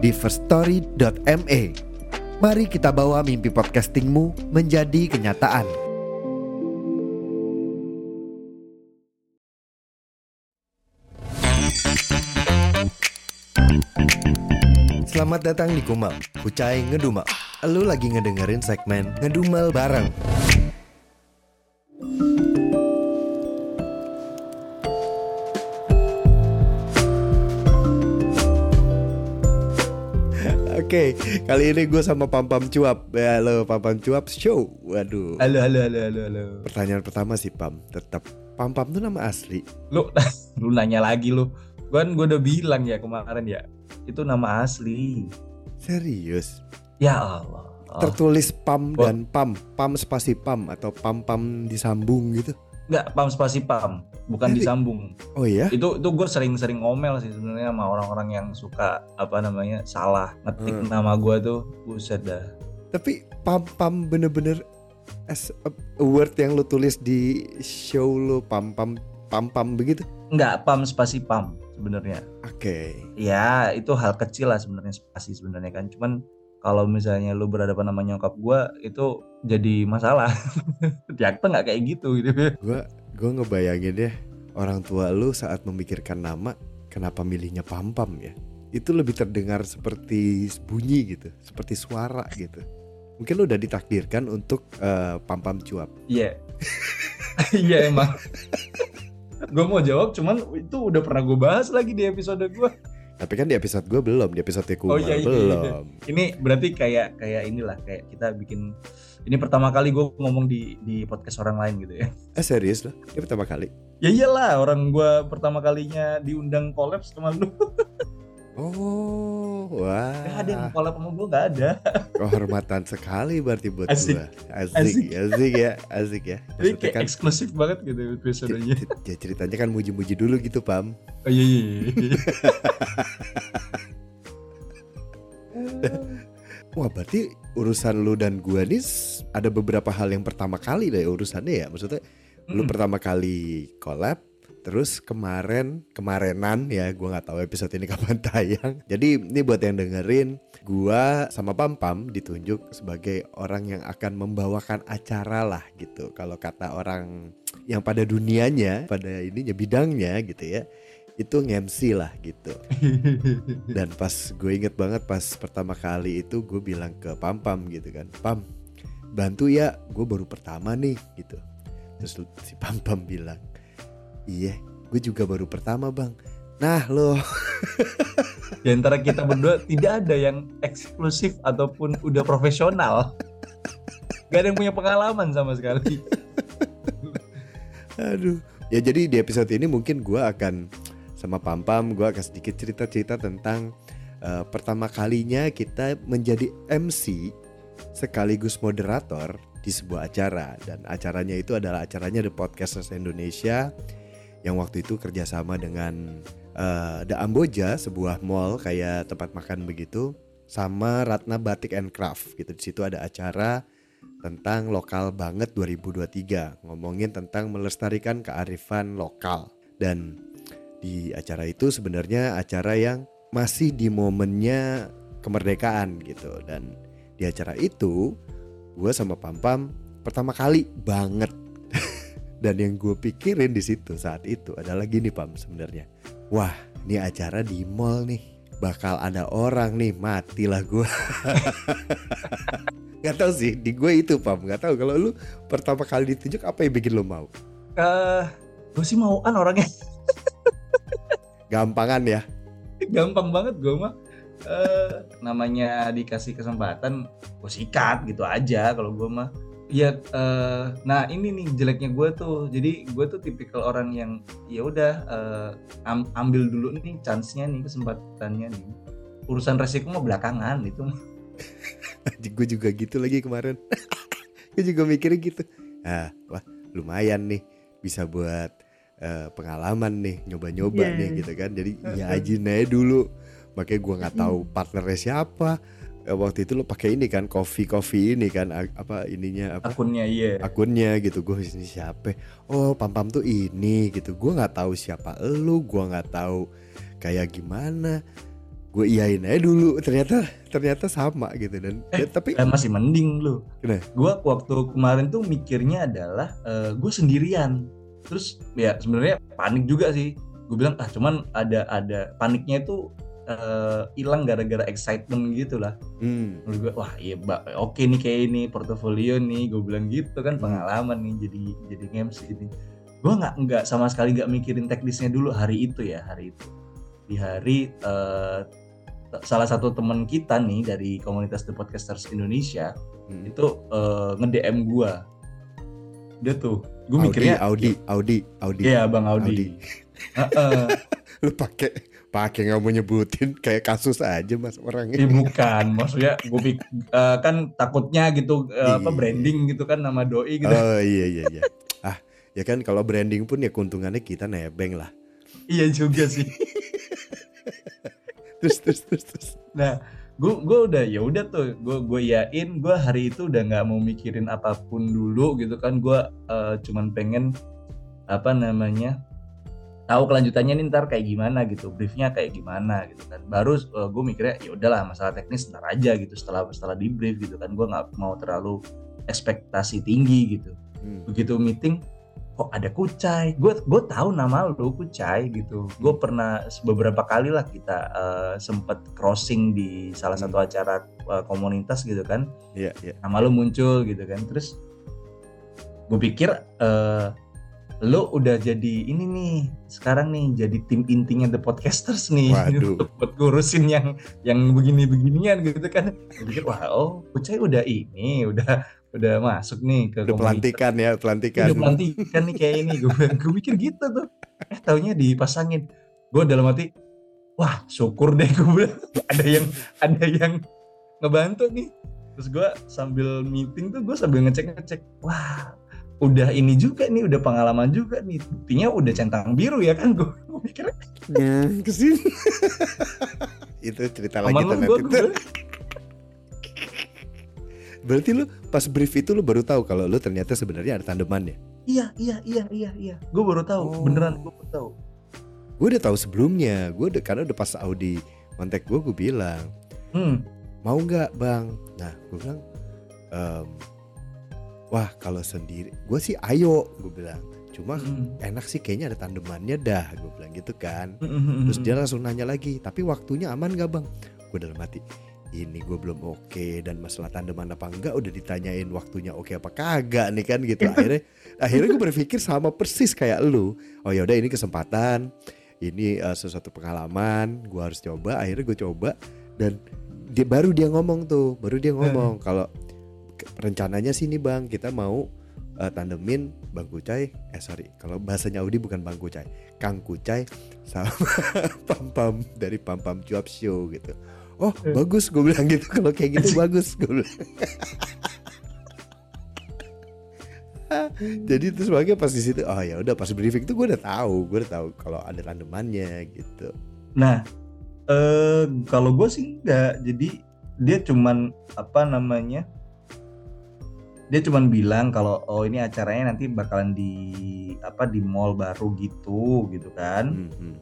di firststory.me. Mari kita bawa mimpi podcastingmu menjadi kenyataan. Selamat datang di Kumal, Kucai Ngedumel. Lu lagi ngedengerin segmen Ngedumel bareng. Oke, kali ini gue sama Pam Pam Cuap. Halo Pam Pam Cuap Show. Waduh. Halo, halo, halo, halo, halo. Pertanyaan pertama sih Pam, tetap Pam Pam tuh nama asli. Lu, lu nanya lagi lu. Gua kan gue udah bilang ya kemarin ya. Itu nama asli. Serius? Ya Allah. Tertulis Pam Wah. dan Pam, Pam spasi Pam atau Pam Pam disambung gitu. Enggak, pam spasi pam, bukan Jadi- disambung. Oh iya? Itu itu gue sering-sering ngomel sih sebenarnya sama orang-orang yang suka apa namanya salah ngetik Hmm. nama gua tuh. Buset dah. Tapi Pam Pam bener-bener as a word yang lu tulis di show lu Pam Pam Pam Pam begitu. Enggak, pam spasi pam sebenarnya. Oke. Ya, itu hal kecil lah sebenarnya spasi sebenarnya kan. Cuman kalau misalnya lu berhadapan sama nyokap gua itu jadi masalah. Ternyata nggak kayak gitu gitu. Gua gua ngebayangin deh orang tua lu saat memikirkan nama kenapa milihnya Pam Pam ya. Itu lebih terdengar seperti bunyi gitu, seperti suara gitu. Mungkin lu udah ditakdirkan untuk eh, Pam Pam Cuap. Iya. Iya emang. gue mau jawab cuman itu udah pernah gue bahas lagi di episode gue. Tapi kan di episode gue belum, di episode Kumal Oh, iya, iya, iya. belum. Ini berarti kayak kayak inilah kayak kita bikin ini pertama kali gue ngomong di di podcast orang lain gitu ya. Eh serius loh, ini pertama kali. Ya iyalah orang gue pertama kalinya diundang collab sama lu. Oh, wah. Gak ada yang collab sama gue gak ada. Kehormatan sekali berarti buat Asik. gua. Asik, Asik. asik ya, asik ya. Jadi Maksudnya kayak kan eksklusif banget gitu episodenya. cer- ceritanya kan muji-muji dulu gitu, Pam. Oh iya iya. iya. Wah, berarti urusan lu dan gua nih ada beberapa hal yang pertama kali deh urusannya ya. Maksudnya lu Mm-mm. pertama kali collab Terus kemarin, kemarenan ya, gua nggak tahu episode ini kapan tayang. Jadi ini buat yang dengerin, gua sama Pam Pam ditunjuk sebagai orang yang akan membawakan acara lah gitu. Kalau kata orang yang pada dunianya, pada ininya bidangnya gitu ya, itu nge-MC lah gitu. Dan pas gue inget banget pas pertama kali itu gue bilang ke Pam Pam gitu kan, Pam bantu ya, gue baru pertama nih gitu. Terus si Pam Pam bilang, iya, gue juga baru pertama bang. Nah lo, Di antara kita berdua tidak ada yang eksklusif ataupun udah profesional. Gak ada yang punya pengalaman sama sekali. aduh. Ya jadi di episode ini mungkin gue akan sama Pam Pam, gue akan sedikit cerita-cerita tentang eh, pertama kalinya kita menjadi MC sekaligus moderator di sebuah acara dan acaranya itu adalah acaranya The Podcasters Indonesia yang waktu itu kerjasama dengan eh, The Amboja sebuah mall kayak tempat makan begitu sama Ratna Batik and Craft gitu. Di situ ada acara tentang lokal banget 2023 ngomongin tentang melestarikan kearifan lokal. Dan di acara itu sebenarnya acara yang masih di momennya kemerdekaan gitu. Dan di acara itu gue sama Pam Pam pertama kali banget dan yang gue pikirin di situ saat itu adalah gini Pam sebenarnya. Wah ini acara di mall nih. Bakal ada orang nih matilah gue nggak tahu sih di gue itu Pam. Nggak tahu. Kalau lu pertama kali ditunjuk apa yang bikin lo mau? Eh, gue sih mauan orangnya. Gampangan ya? Gampang banget gue mah. Eh, namanya dikasih kesempatan, gue sikat gitu aja kalau gue mah. Iya, eh, nah ini nih jeleknya gue tuh. Jadi gue tuh tipikal orang yang ya udah eh, am- ambil dulu nih chance-nya nih kesempatannya nih. urusan resiko mah belakangan itu mah. gue juga gitu lagi kemarin gue juga mikirnya gitu ah wah lumayan nih bisa buat eh, pengalaman nih nyoba-nyoba Iya. nih gitu kan jadi ya ajin aja dulu makanya gue nggak tahu partnernya siapa waktu itu lo pakai ini kan coffee coffee ini kan apa ininya apa? Akunnya iya. Akunnya gitu gue ini siapa? Oh pam pam tuh ini gitu. Gue nggak tahu siapa lu gue nggak tahu kayak gimana. Gue iyain aja dulu ternyata ternyata sama gitu dan Eh, dan tapi Eh, masih mending lu. Kenapa? gue waktu kemarin tuh mikirnya adalah gue sendirian. Terus ya sebenarnya panik juga sih. Gue bilang ah cuman ada ada paniknya itu eh, hilang gara-gara excitement gitu lah hmm, menurut gue wah iya mbak oke nih kayak ini portofolio nih gue bilang gitu kan pengalaman nih jadi jadi MC ini. Gue nggak nggak sama sekali nggak mikirin teknisnya dulu hari itu ya hari itu. Di hari eh, t- salah satu teman kita nih dari komunitas The Podcasters Indonesia hmm. itu eh, nge-DM gue dia tuh gue mikirnya Audi Audi Audi. Iya bang Audi, Audi. Heeh. lu pakai pakai nggak mau nyebutin kayak kasus aja mas Eh, orangnya bukan. Maksudnya gue pik eh, kan takutnya gitu eh, apa Iya. branding gitu kan nama doi gitu. Oh iya iya iya. Ah ya kan kalau branding pun ya keuntungannya kita nebeng lah. Iya juga sih. Terus terus terus, terus. Nah, gue gue udah ya udah tuh, gue gue yain gue hari itu udah nggak mau mikirin apa pun dulu gitu kan, gue eh, cuman pengen apa namanya tahu kelanjutannya nih ntar kayak gimana gitu, briefnya kayak gimana gitu kan. Baru gue mikirnya ya udahlah masalah teknis ntar aja gitu setelah setelah di brief gitu kan, gue nggak mau terlalu ekspektasi tinggi gitu. Hmm. Begitu meeting kok ada Kucai, gue gue tahu nama lu Kucai gitu. Gue pernah beberapa kali lah kita eh, sempet crossing di salah Hmm. satu acara eh, komunitas gitu kan. iya iya Nama lu muncul gitu kan. Terus gue pikir eh lu udah jadi ini nih sekarang nih jadi tim intinya the podcasters nih. Waduh. untuk buat ngurusin yang yang begini-beginian gitu kan. Pikir wah oh Kucai udah ini udah udah masuk nih ke udah pelantikan ya pelantikan. Udah pelantikan nih kayak ini. Gue gue mikir gitu tuh. Eh taunya dipasangin. Gue dalam hati wah syukur deh gue bilang. Ada yang ada yang ngebantu nih. Terus gue sambil meeting tuh gue sambil ngecek ngecek wah udah ini juga nih udah pengalaman juga nih. Buktinya udah centang biru ya kan gue gue mikir. Hmm, ke sini itu cerita lagi aman nanti gue gue berarti lu pas brief itu lu baru tahu kalau lu ternyata sebenarnya ada tandemannya iya iya iya iya iya. Gue baru tahu Oh. beneran gue baru tahu. Gue udah tahu sebelumnya. Gue udah karena udah pas Audi kontak gue gue bilang hmm. Mau nggak bang? Nah gue bilang "Em, wah kalau sendiri gue sih ayo gue bilang. Cuma Hmm. enak sih kayaknya ada tandemannya dah gue bilang gitu kan. Hmm, terus dia langsung nanya lagi tapi waktunya aman gak bang? Gue dalam hati ini gue belum oke dan masalah tandeman apa enggak udah ditanyain waktunya oke apa kagak nih kan gitu. Akhirnya akhirnya gue berpikir sama persis kayak lu. Oh ya udah ini kesempatan ini eh, sesuatu pengalaman gue harus coba. Akhirnya gue coba dan dia baru dia ngomong tuh baru dia ngomong kalau rencananya sih nih bang kita mau eh, tandemin bang Kucai eh sorry kalau bahasanya Audi bukan bang Kucai Kang Kucai sama Pam Pam dari Pam Pam Cuap Show gitu oh Eh. bagus gue bilang gitu kalau kayak gitu bagus gue bilang jadi terus makanya pas di situ oh ya udah pas briefing tuh gue udah tahu gue udah tahu kalau ada tandemannya gitu Nah, eh kalau gue sih enggak. Jadi dia cuman apa namanya? Dia cuman bilang kalau oh ini acaranya nanti bakalan di apa di mall baru gitu gitu kan. Hmm, hmm.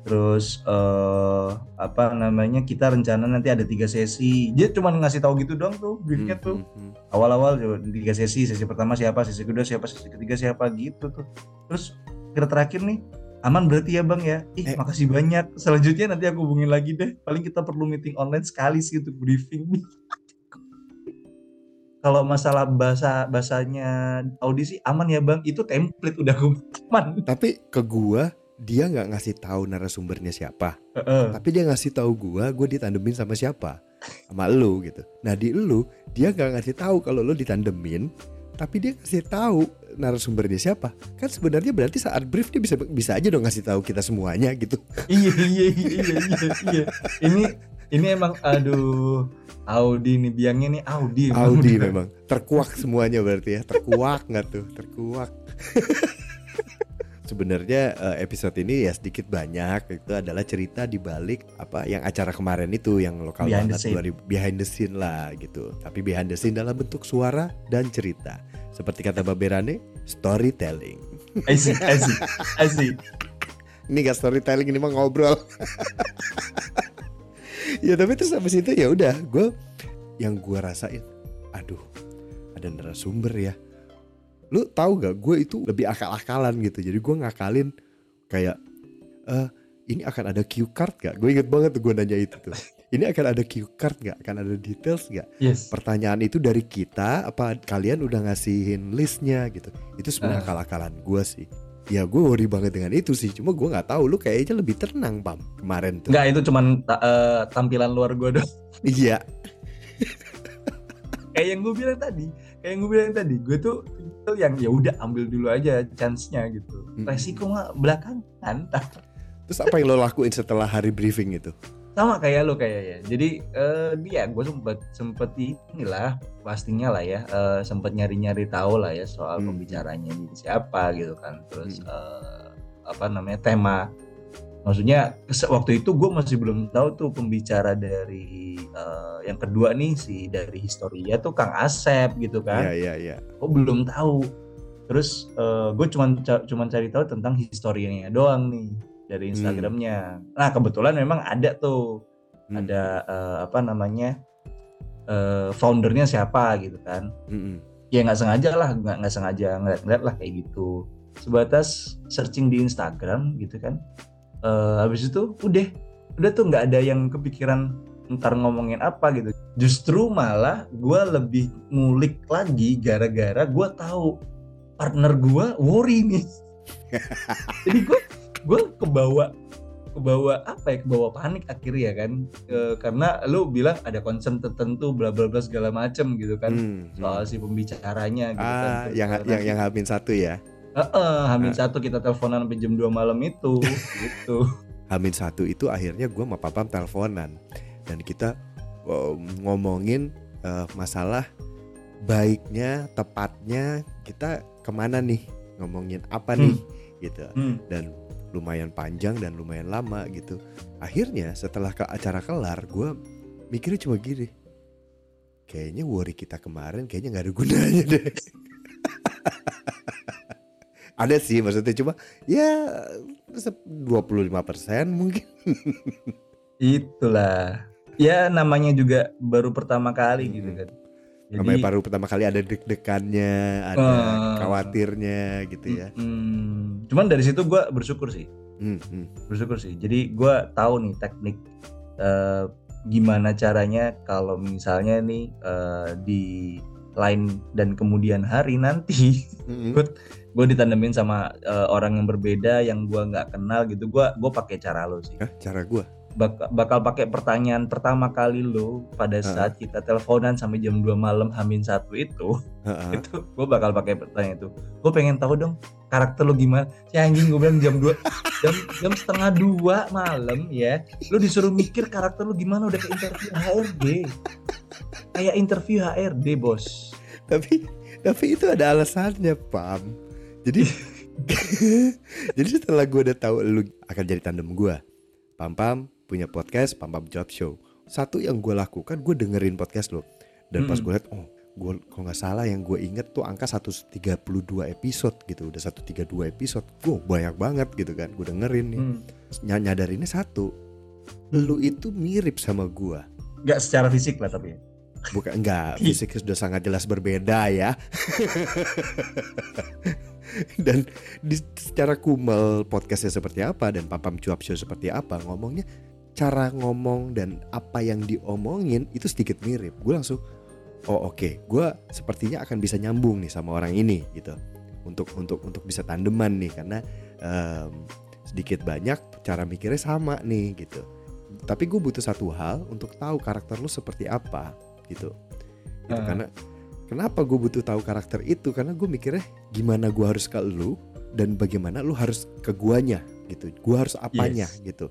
Terus eh apa namanya? Kita rencana nanti ada tiga sesi. Dia cuman ngasih tahu gitu doang tuh briefnya tuh. hmm, hmm. Awal-awal tiga sesi. Sesi pertama siapa? Sesi kedua siapa? Sesi ketiga siapa? Gitu tuh. Terus kira terakhir nih aman berarti ya bang ya ih Eh. makasih banyak selanjutnya nanti aku hubungin lagi deh paling kita perlu meeting online sekali sih untuk briefing kalau masalah bahasa bahasanya audisi aman ya bang. Itu template udah aman. Tapi ke gua dia nggak ngasih tahu narasumbernya siapa. Heeh. tapi dia ngasih tahu gua gua ditandemin sama siapa? Sama lu gitu. Nah di lu dia nggak ngasih tahu kalau lu ditandemin tapi dia ngasih tahu narasumbernya siapa. Kan sebenarnya berarti saat brief dia bisa bisa aja dong ngasih tahu kita semuanya gitu. Iya iya iya iya iya. Ini ini emang aduh Audi nih biangnya nih Audi. Audi memang. Terkuak semuanya berarti ya. Terkuak nggak tuh? Terkuak. Sebenarnya eh, episode ini ya sedikit banyak. Itu adalah cerita di balik apa yang acara kemarin itu yang lokal Behind the banget scene. 2000 behind the scene lah gitu. Tapi behind the scene dalam bentuk suara dan cerita. Seperti kata Mbak Berane storytelling. Asik, asik, asik. ini gak storytelling ini mah ngobrol ya tapi terus habis itu ya udah gue yang gue rasain aduh ada narasumber ya. Lu tahu gak gue itu lebih akal-akalan gitu. Jadi gue ngakalin kayak eh ini akan ada cue card gak gue inget banget tuh gue nanya itu tuh. Ini akan ada cue card gak akan ada details gak Yes. pertanyaan itu dari kita apa kalian udah ngasihin listnya gitu. Itu sebenarnya Ah. akal-akalan gue sih ya gue worry banget dengan itu sih cuma gue nggak tahu lu kayaknya lebih tenang pam kemarin tuh Enggak itu cuman eh, tampilan luar gue doang. iya Kayak yang gue bilang tadi, kayak yang gue bilang tadi, gue tuh yang ya udah ambil dulu aja chance-nya gitu. Resiko mah belakangan. terus apa yang lo lakuin setelah hari briefing itu sama kayak lo kayak ya. Jadi eh, dia gue sempet sempet inilah pastinya lah ya eh, sempet nyari nyari tahu lah ya soal Hmm. pembicaranya ini siapa gitu kan. Terus Hmm. eh, apa namanya tema. Maksudnya waktu itu gue masih belum tahu tuh pembicara dari eh, yang kedua nih si dari historia tuh Kang Asep gitu kan. Iya iya iya. Gue belum tahu. Terus gue cuman cuman cari tahu tentang historianya doang nih dari Hmm. Instagramnya. Nah kebetulan memang ada tuh. Hmm. ada eh, apa namanya eh, foundernya siapa gitu kan. Mm-mm. ya nggak sengaja lah nggak nggak sengaja ngeliat-ngeliat lah kayak gitu. Sebatas searching di Instagram gitu kan. Eh habis itu udah udah tuh nggak ada yang kepikiran ntar ngomongin apa gitu. Justru malah gue lebih ngulik lagi gara-gara gue tahu partner gue worry nih. Jadi gue gue kebawa kebawa apa ya? Kebawa panik akhirnya kan. Eh, karena lu bilang ada concern tertentu bla bla bla segala macem gitu kan. Hmm, soal hmm. si pembicaranya gitu kan. ah Terus yang karena yang yang hamin satu ya? Heeh, Hamin satu kita teleponan sampai jam 2 malam itu gitu. Hamin satu itu akhirnya gue sama papam teleponan. Dan kita um, ngomongin uh, masalah baiknya tepatnya kita ke mana nih? Ngomongin apa nih? Gitu. Hmm. dan lumayan panjang dan lumayan lama gitu akhirnya setelah ke acara kelar gue mikirnya cuma gini kayaknya worry kita kemarin kayaknya nggak ada gunanya deh ada sih maksudnya cuma ya se- 25% mungkin Itulah. Ya namanya juga baru pertama kali Hmm. gitu kan. Namanya baru pertama kali ada deg-degannya ada Eh. khawatirnya gitu ya mm, cuman dari situ gue bersyukur sih, Hmm, hmm. bersyukur sih. Jadi gue tahu nih teknik eh, gimana caranya kalau misalnya nih eh, di lain dan kemudian hari nanti Hmm. gue ditandemin sama eh, orang yang berbeda yang gue nggak kenal gitu gue gue pakai cara lo sih Hah, cara gue Bak- bakal pakai pertanyaan pertama kali lo pada saat kita teleponan sampai jam 2 malam hamin satu itu itu gue bakal pakai pertanyaan itu. Gue pengen tahu dong karakter lo gimana? Si anjing gue bilang jam 2 jam jam setengah dua malam ya lo disuruh mikir karakter lo gimana udah ke interview HRD kayak interview HRD bos. Tapi tapi itu ada alasannya pam. Jadi jadi setelah gue udah tahu lu akan jadi tandem gue pam pam punya podcast pam pam job show. Satu yang gue lakukan gue dengerin podcast lo. Dan pas gue liat oh gue kalau nggak salah yang gue inget tuh angka 132 episode gitu. Udah 132 episode. Gue banyak banget gitu kan gue dengerin nih. Hmm. Ny- nyadarinnya satu lu itu mirip sama gue nggak secara fisik lah tapi. Ya. Bukan enggak, fisiknya sudah sangat jelas berbeda ya. dan di, secara kumal podcastnya seperti apa dan papam cuap show seperti apa ngomongnya cara ngomong dan apa yang diomongin itu sedikit mirip. Gue langsung oh oke, gue sepertinya akan bisa nyambung nih sama orang ini gitu. Untuk untuk untuk bisa tandeman nih karena em, sedikit banyak cara mikirnya sama nih gitu. Tapi gue butuh satu hal untuk tahu karakter lu seperti apa gitu. Gitu, Ah. karena kenapa gue butuh tahu karakter itu karena gue mikirnya gimana gue harus ke lu dan bagaimana lu harus ke guanya gitu gue harus apanya Yes. gitu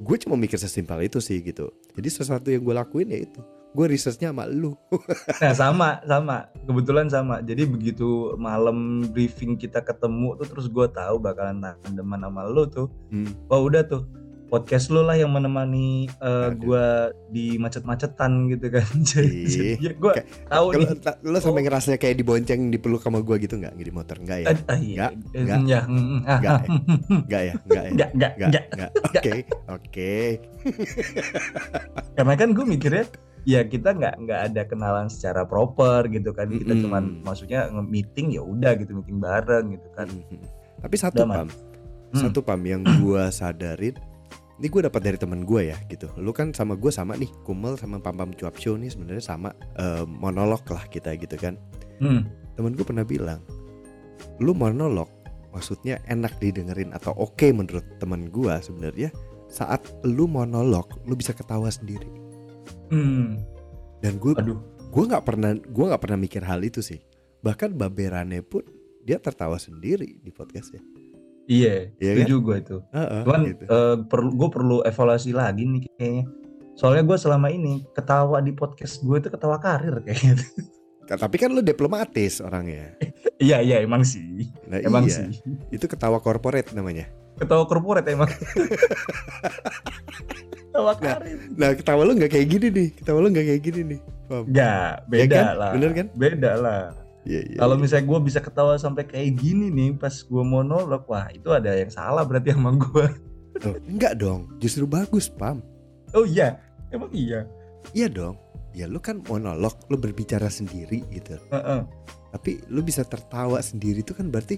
gue cuma mikir sesimpel itu sih gitu. Jadi sesuatu yang gue lakuin ya itu. Gue researchnya sama lu. Nah sama sama. Kebetulan sama. Jadi begitu malam briefing kita ketemu tuh terus gue tahu bakalan tandeman sama lu tuh Hmm. wah udah tuh podcast lu lah yang menemani uh, Aduh. gue di macet-macetan gitu kan. Jadi, ya gue tahu Kalau nih. lo sampai ngerasanya kayak dibonceng dipeluk sama gue gitu nggak? Di motor? Nggak ya? Ah, iya. Nggak, Eh, nggak. ya, mm, ah, Nggak ya? nggak ya? Nggak ya? Nggak nggak nggak nggak. nggak. Oke oke. Karena kan gue mikirnya ya kita nggak nggak ada kenalan secara proper gitu kan. Kita Mm-mm. cuman maksudnya nge-meeting ya udah gitu meeting bareng gitu kan. Mhm. tapi satu Udah, Man. pam. Hmm. satu pam yang gue sadarin ini gue dapat dari temen gue ya gitu. Lu kan sama gue sama nih kumel sama pam pam cuap show nih sebenarnya sama eh, monolog lah kita gitu kan. Hmm. temen gue pernah bilang lu monolog maksudnya enak didengerin atau oke menurut temen gue sebenarnya saat lu monolog lu bisa ketawa sendiri. Hmm. dan gue gue nggak pernah gue nggak pernah mikir hal itu sih. Bahkan baberane pun dia tertawa sendiri di podcastnya iya Iya setuju gue itu. Heeh, cuman gitu. eh, perlu gue perlu evaluasi lagi nih kayaknya. Soalnya gue selama ini ketawa di podcast gue itu ketawa karir kayaknya. Tapi kan lu diplomatis orangnya. Iya iya emang sih. Nah emang iya. sih. Itu ketawa corporate namanya. Ketawa korporat emang. Ketawa karir. nah ketawa lu nggak kayak gini nih. Ketawa lu nggak kayak gini nih paham Enggak, beda kan? lah. Bener kan? Beda lah. Iya, iya, Kalau iya. misalnya gue bisa ketawa sampai kayak gini nih pas gue monolog, wah itu ada yang salah berarti sama gue. Enggak dong justru bagus pam Oh iya, emang iya. iya dong ya lu kan monolog lu berbicara sendiri gitu Heeh. tapi lu bisa tertawa sendiri itu kan berarti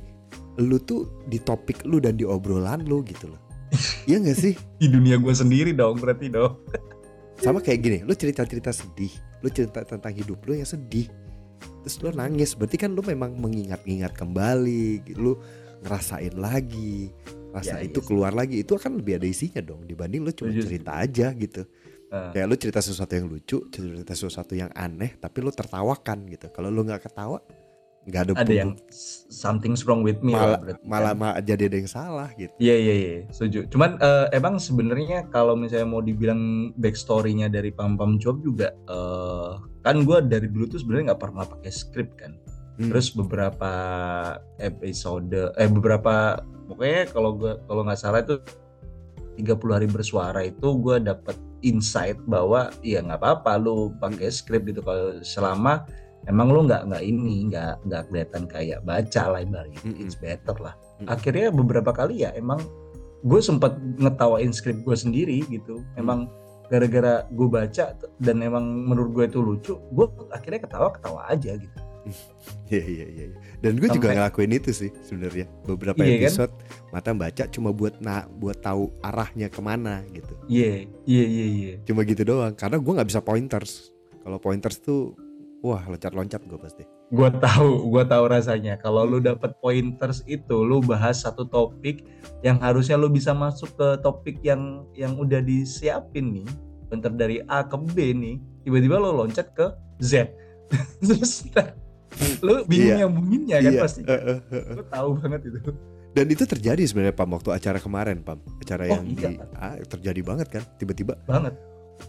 lu tuh di topik lu dan di obrolan lu gitu loh Iya gak sih Di dunia gue sendiri dong berarti dong. sama kayak gini lu cerita-cerita sedih lu cerita tentang hidup lu yang sedih terus lu nangis. Berarti kan lu memang mengingat-ingat kembali lu ngerasain lagi. Rasa Ya, itu iya. keluar lagi. Itu akan lebih ada isinya dong dibanding lu cuma cerita aja gitu. Heeh. kayak lu cerita sesuatu yang lucu cerita sesuatu yang aneh tapi lu tertawakan gitu. Kalau lu nggak ketawa nggak ada ada yang bumbu- s- something's wrong with me malah lah kan. malah malah jadi ada yang salah gitu Iya iya iya, setuju. Cuman eh, emang sebenarnya kalau misalnya mau dibilang backstory-nya dari Pam Pam Cuap juga eh, kan gue dari dulu tuh sebenarnya nggak pernah pakai skrip kan. Hmm. Terus beberapa episode eh beberapa pokoknya kalau gue kalau nggak salah itu 30 hari bersuara itu gue dapet insight bahwa ya nggak apa-apa lu pakai skrip gitu kalau selama emang lu nggak nggak ini nggak nggak kelihatan kayak baca lah ibaratnya it's better lah akhirnya beberapa kali ya emang gue sempat ngetawain skrip gue sendiri gitu emang gara-gara gue baca dan emang menurut gue itu lucu gue akhirnya ketawa ketawa aja gitu Iya iya iya. iya. Dan gue juga ngelakuin itu sih sebenarnya. Beberapa Iya kan? episode mata baca cuma buat nah buat tahu arahnya ke mana gitu. iya iya iya iya Cuma gitu doang. Karena gue nggak bisa pointers. Kalau pointers tuh wah loncat-loncat gue pasti. gue tahu gue tahu rasanya kalau lu dapet pointers itu lu bahas satu topik yang harusnya lu bisa masuk ke topik yang yang udah disiapin nih bentar dari A ke B nih tiba-tiba lu loncat ke Z terus ntar lu bingung Iya. nyambunginnya kan Iya, pasti eh, eh, eh, eh. lu tahu banget itu Dan itu terjadi sebenarnya Pam waktu acara kemarin Pam. Acara Oh, yang iya. di ah, terjadi banget kan. Tiba-tiba banget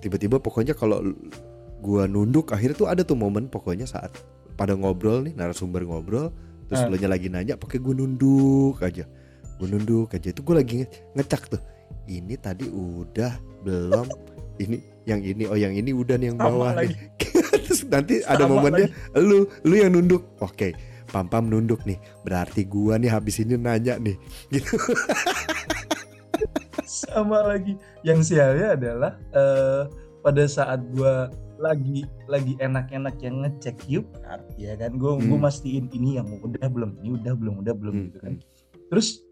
tiba-tiba pokoknya kalau gua nunduk akhirnya tuh ada tuh momen pokoknya saat pada ngobrol nih narasumber ngobrol terus Ah. lu nya lagi nanya pakai gue nunduk aja gue nunduk aja. Itu gue lagi nge- ngecak tuh ini tadi udah belum ini yang ini oh yang ini udah nih yang Sama bawah lagi. nih terus nanti ada Sama momennya lu lu yang nunduk. Oke pam pam nunduk nih berarti gua nih habis ini nanya nih. Gitu. Sama lagi. Yang sialnya adalah eh, pada saat gua lagi lagi enak-enak yang ngecek card ya kan? Gua gua Hmm. mastiin ini yang udah belum ini udah belum udah belum Hmm, gitu kan. Terus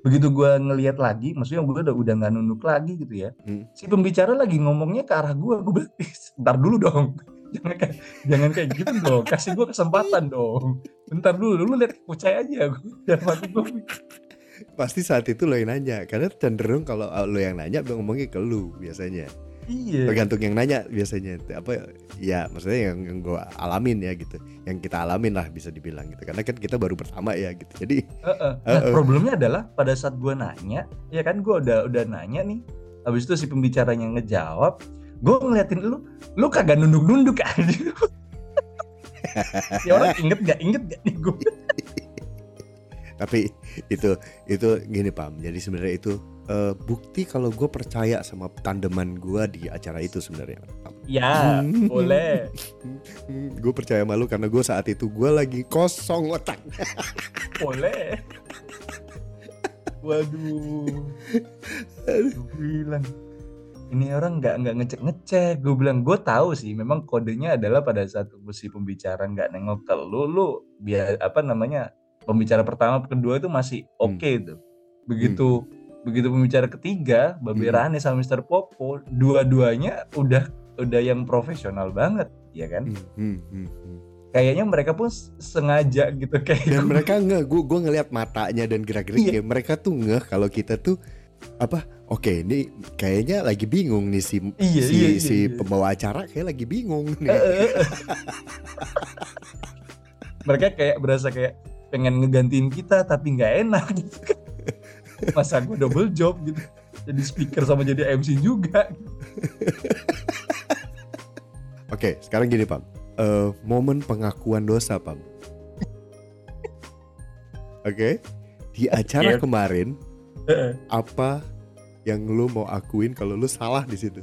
begitu gua ngelihat lagi maksudnya gua udah udah nggak nunduk lagi gitu ya Hmm. si pembicara lagi ngomongnya ke arah gua gua bilang "Ih, bentar dulu dong. Jangan kayak jangan kayak gitu dong kasih gua kesempatan dong. Bentar dulu lu lihat kucai aja. Gua. Pasti saat itu lo yang nanya karena cenderung kalau lo yang nanya ngomongnya ke lu biasanya iya. Tergantung yang nanya biasanya apa ya maksudnya yang, yang gue alamin ya gitu. Yang kita alamin lah bisa dibilang gitu. Karena kan kita baru pertama ya gitu. Jadi Heeh. Nah, Heeh. problemnya adalah pada saat gue nanya, ya kan gue udah udah nanya nih, habis itu si pembicaranya ngejawab gue ngeliatin lu lu kagak nunduk-nunduk aja ya orang inget gak inget gak nih gue tapi itu itu gini pam. Jadi sebenarnya itu uh, bukti kalau gue percaya sama tandeman gue di acara itu sebenarnya. Ya boleh. Gue percaya malu karena gue saat itu gue lagi kosong otak. Boleh. Waduh. Gue bilang ini orang nggak nggak ngecek ngecek. Gue bilang gue tahu sih memang kodenya adalah pada saat si pembicara nggak nengok ke lu lu biar apa namanya pembicara pertama kedua itu masih hmm. oke okay hmm. tuh begitu hmm. Begitu pembicara ketiga Babe hmm. Rane sama Mr. Popo dua-duanya udah udah yang profesional banget ya kan hmm. Hmm. Hmm. hmm. kayaknya mereka pun sengaja gitu kayak dan mereka nggak gue gue ngelihat matanya dan gerak-geriknya iya. mereka tuh nggak kalau kita tuh apa oke okay, ini kayaknya lagi bingung nih si iya, si, iya, iya, si iya. pembawa acara kayak lagi bingung nih mereka kayak berasa kayak pengen ngegantiin kita tapi nggak enak gitu kan masa gue double job gitu jadi speaker sama jadi MC juga oke sekarang gini pam uh, momen pengakuan dosa pam oke okay? di acara yeah. kemarin apa yang lu mau akuin kalau lu salah di situ